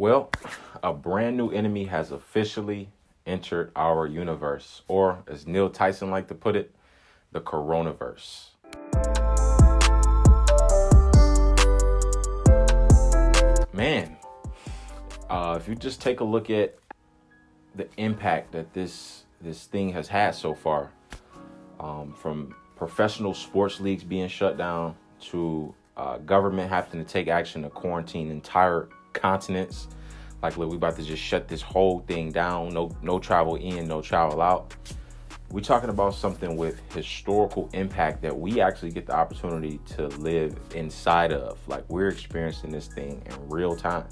Well, a brand new enemy has officially entered our universe, or as Neil Tyson liked to put it, the coronavirus. Man, uh, if you just take a look at the impact that this this thing has had so far, um, from professional sports leagues being shut down to uh, government having to take action to quarantine entire continents. Like, look, we about to just shut this whole thing down. No, no travel in, no travel out. We're talking about something with historical impact that we actually get the opportunity to live inside of. Like, we're experiencing this thing in real time.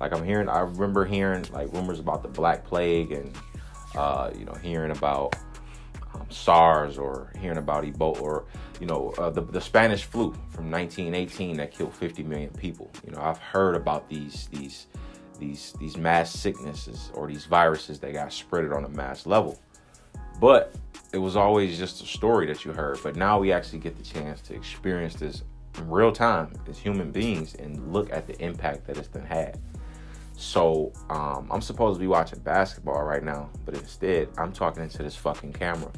Like, I'm hearing, I remember hearing like rumors about the Black Plague and, uh, you know, hearing about SARS or hearing about Ebola or you know uh, the the Spanish flu from 1918 that killed 50 million people. You know I've heard about these these these these mass sicknesses or these viruses that got spreaded on a mass level, but it was always just a story that you heard. But now we actually get the chance to experience this in real time as human beings and look at the impact that it's been had. So um, I'm supposed to be watching basketball right now, but instead I'm talking into this fucking camera.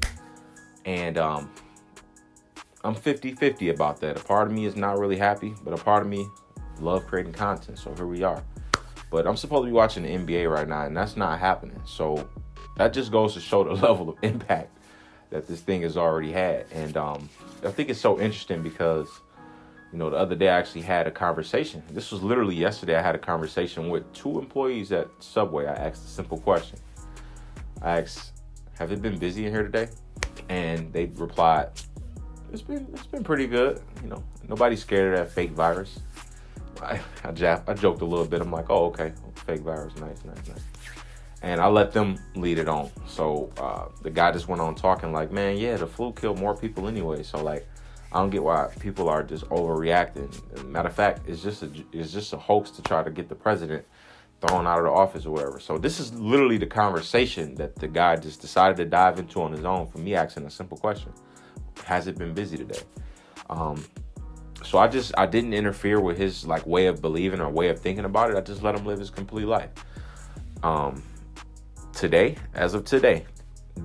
And um, I'm 50-50 about that. A part of me is not really happy, but a part of me love creating content. So here we are. But I'm supposed to be watching the NBA right now, and that's not happening. So that just goes to show the level of impact that this thing has already had. And um, I think it's so interesting because you know, the other day I actually had a conversation. This was literally yesterday. I had a conversation with two employees at Subway. I asked a simple question. I asked, "Have it been busy in here today?" And they replied, "It's been it's been pretty good. You know, nobody's scared of that fake virus." I I, I joked a little bit. I'm like, "Oh, okay, fake virus, nice, nice, nice." And I let them lead it on. So uh, the guy just went on talking like, "Man, yeah, the flu killed more people anyway." So like I don't get why people are just overreacting. Matter of fact, it's just a it's just a hoax to try to get the president thrown out of the office or whatever. So this is literally the conversation that the guy just decided to dive into on his own for me asking a simple question. Has it been busy today? Um, so I just I didn't interfere with his like way of believing or way of thinking about it. I just let him live his complete life. Um, today, as of today,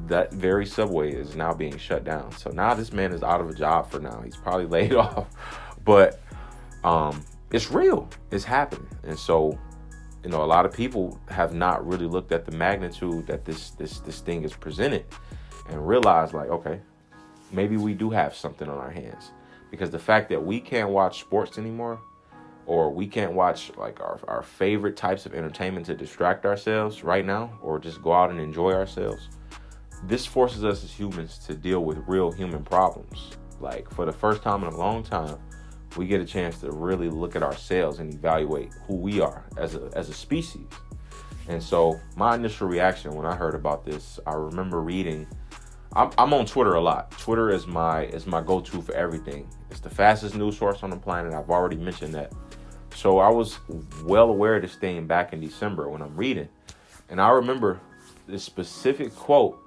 that very subway is now being shut down. So now this man is out of a job for now. He's probably laid off, but um, it's real. It's happening, and so you know a lot of people have not really looked at the magnitude that this this this thing is presented, and realized like, okay, maybe we do have something on our hands, because the fact that we can't watch sports anymore. Or we can't watch like our, our favorite types of entertainment to distract ourselves right now, or just go out and enjoy ourselves this forces us as humans to deal with real human problems. Like for the first time in a long time, we get a chance to really look at ourselves and evaluate who we are as a as a species. And so my initial reaction when I heard about this, I remember reading. I'm, I'm on Twitter a lot. Twitter is my is my go-to for everything. It's the fastest news source on the planet. I've already mentioned that. So I was well aware of this thing back in December when I'm reading, and I remember this specific quote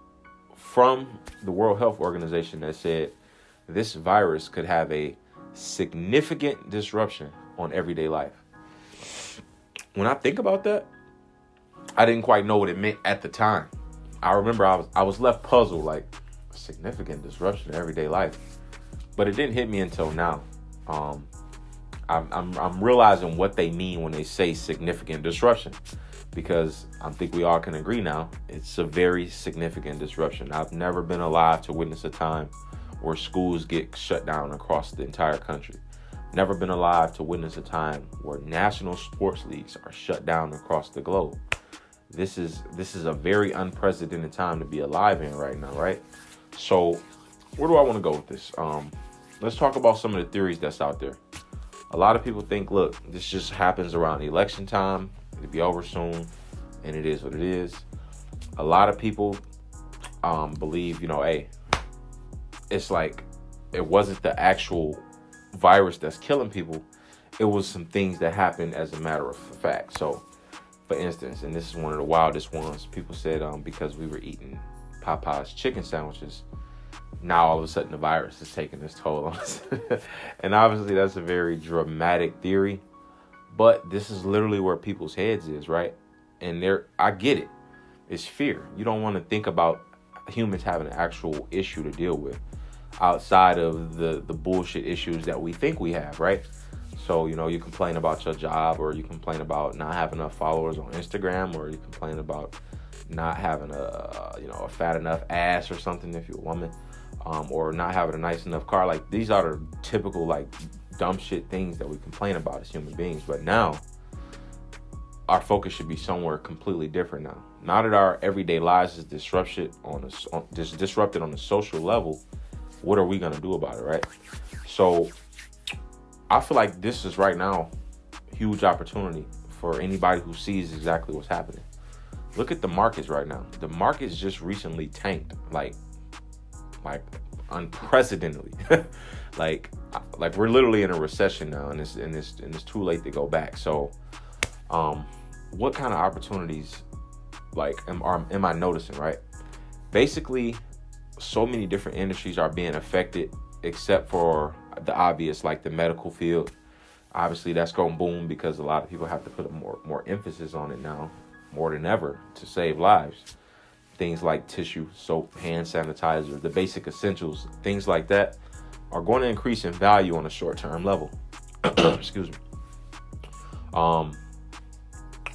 from the World Health Organization that said this virus could have a significant disruption on everyday life. When I think about that, I didn't quite know what it meant at the time. I remember I was I was left puzzled like significant disruption in everyday life, but it didn't hit me until now. Um, I'm, I'm I'm realizing what they mean when they say significant disruption because I think we all can agree now it's a very significant disruption. I've never been alive to witness a time where schools get shut down across the entire country. Never been alive to witness a time where national sports leagues are shut down across the globe. This is this is a very unprecedented time to be alive in right now, right? So, where do I want to go with this? Um, let's talk about some of the theories that's out there. A lot of people think, look, this just happens around election time It'll be over soon, and it is what it is. A lot of people um, believe, you know, hey, it's like it wasn't the actual virus that's killing people. It was some things that happened as a matter of fact. So, for instance, and this is one of the wildest ones, people said um, because we were eating Popeye's chicken sandwiches, now all of a sudden the virus is taking its toll on us. and obviously, that's a very dramatic theory But this is literally where people's heads is, right? And they're I get it. It's fear. You don't want to think about humans having an actual issue to deal with outside of the the bullshit issues that we think we have, right? So, you know, you complain about your job or you complain about not having enough followers on Instagram or you complain about not having a, you know, a fat enough ass or something if you're a woman. Um, or not having a nice enough car. Like these are the typical like dumb shit things that we complain about as human beings. But now our focus should be somewhere completely different now. Now that our everyday lives is disrupted on a, on, dis- disrupted on a social level, what are we gonna do about it, right? So I feel like this is right now huge opportunity for anybody who sees exactly what's happening. Look at the markets right now. The markets just recently tanked, like, like unprecedentedly. like, like we're literally in a recession now, and it's and it's and it's too late to go back. So, um, what kind of opportunities, like, am are, am I noticing? Right, basically, so many different industries are being affected, except for the obvious, like the medical field. Obviously, that's going to boom because a lot of people have to put more more emphasis on it now, more than ever, to save lives. Things like tissue, soap, hand sanitizer, the basic essentials, things like that, are going to increase in value on a short term level. Excuse me. Um,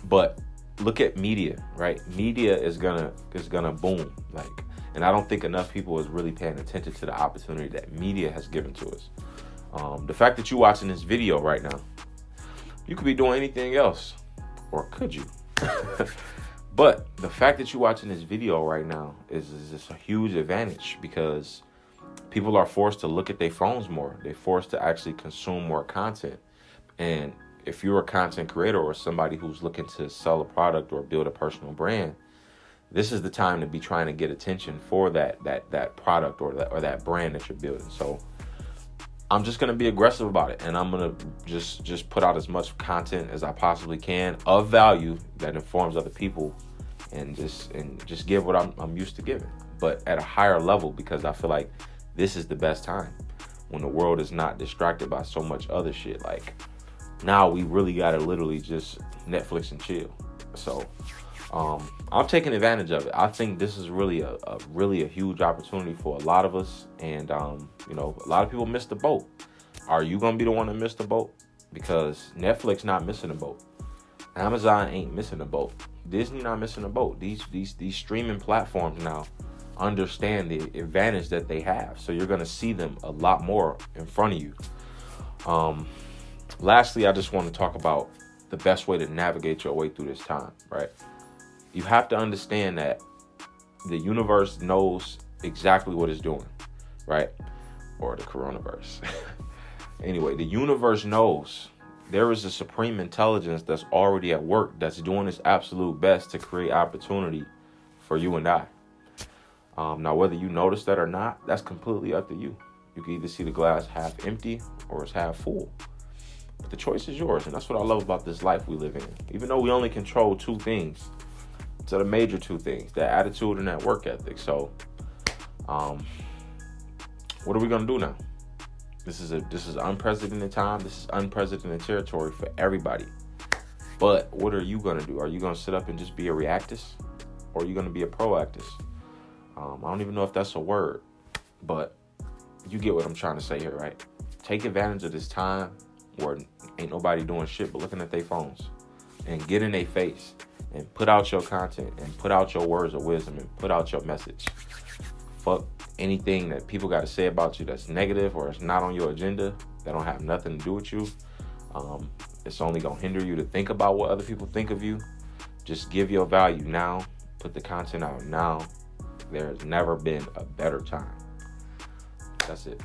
but look at media, right? Media is gonna is gonna boom, like, and I don't think enough people is really paying attention to the opportunity that media has given to us. Um, the fact that you're watching this video right now, you could be doing anything else, or could you? but the fact that you're watching this video right now is, is just a huge advantage because people are forced to look at their phones more. They're forced to actually consume more content. And if you're a content creator or somebody who's looking to sell a product or build a personal brand, this is the time to be trying to get attention for that that that product or that or that brand that you're building. So I'm just gonna be aggressive about it, and I'm gonna just just put out as much content as I possibly can of value that informs other people, and just and just give what I'm I'm used to giving, but at a higher level because I feel like this is the best time when the world is not distracted by so much other shit. Like now we really gotta literally just Netflix and chill. So um, I'm taking advantage of it. I think this is really a, a really a huge opportunity for a lot of us, and um, you know, a lot of people miss the boat. Are you gonna be the one to miss the boat? Because Netflix not missing the boat, Amazon ain't missing the boat, Disney not missing the boat. These these these streaming platforms now understand the advantage that they have, so you're gonna see them a lot more in front of you. Um, lastly, I just want to talk about the best way to navigate your way through this time, right? You have to understand that the universe knows exactly what it's doing, right? Or the coronavirus. anyway, the universe knows there is a supreme intelligence that's already at work that's doing its absolute best to create opportunity for you and I. Um, now, whether you notice that or not, that's completely up to you. You can either see the glass half empty or it's half full. But the choice is yours, and that's what I love about this life we live in. Even though we only control two things, to the major two things that attitude and that work ethic. So, um, what are we gonna do now? This is a this is unprecedented time. This is unprecedented territory for everybody. But what are you gonna do? Are you gonna sit up and just be a reactus, or are you gonna be a proactus? Um, I don't even know if that's a word, but you get what I'm trying to say here, right? Take advantage of this time where ain't nobody doing shit but looking at their phones and get in their face and put out your content and put out your words of wisdom and put out your message. Fuck anything that people got to say about you that's negative or it's not on your agenda that don't have nothing to do with you. Um, it's only gonna hinder you to think about what other people think of you. Just give your value now. Put the content out now. There's never been a better time. That's it.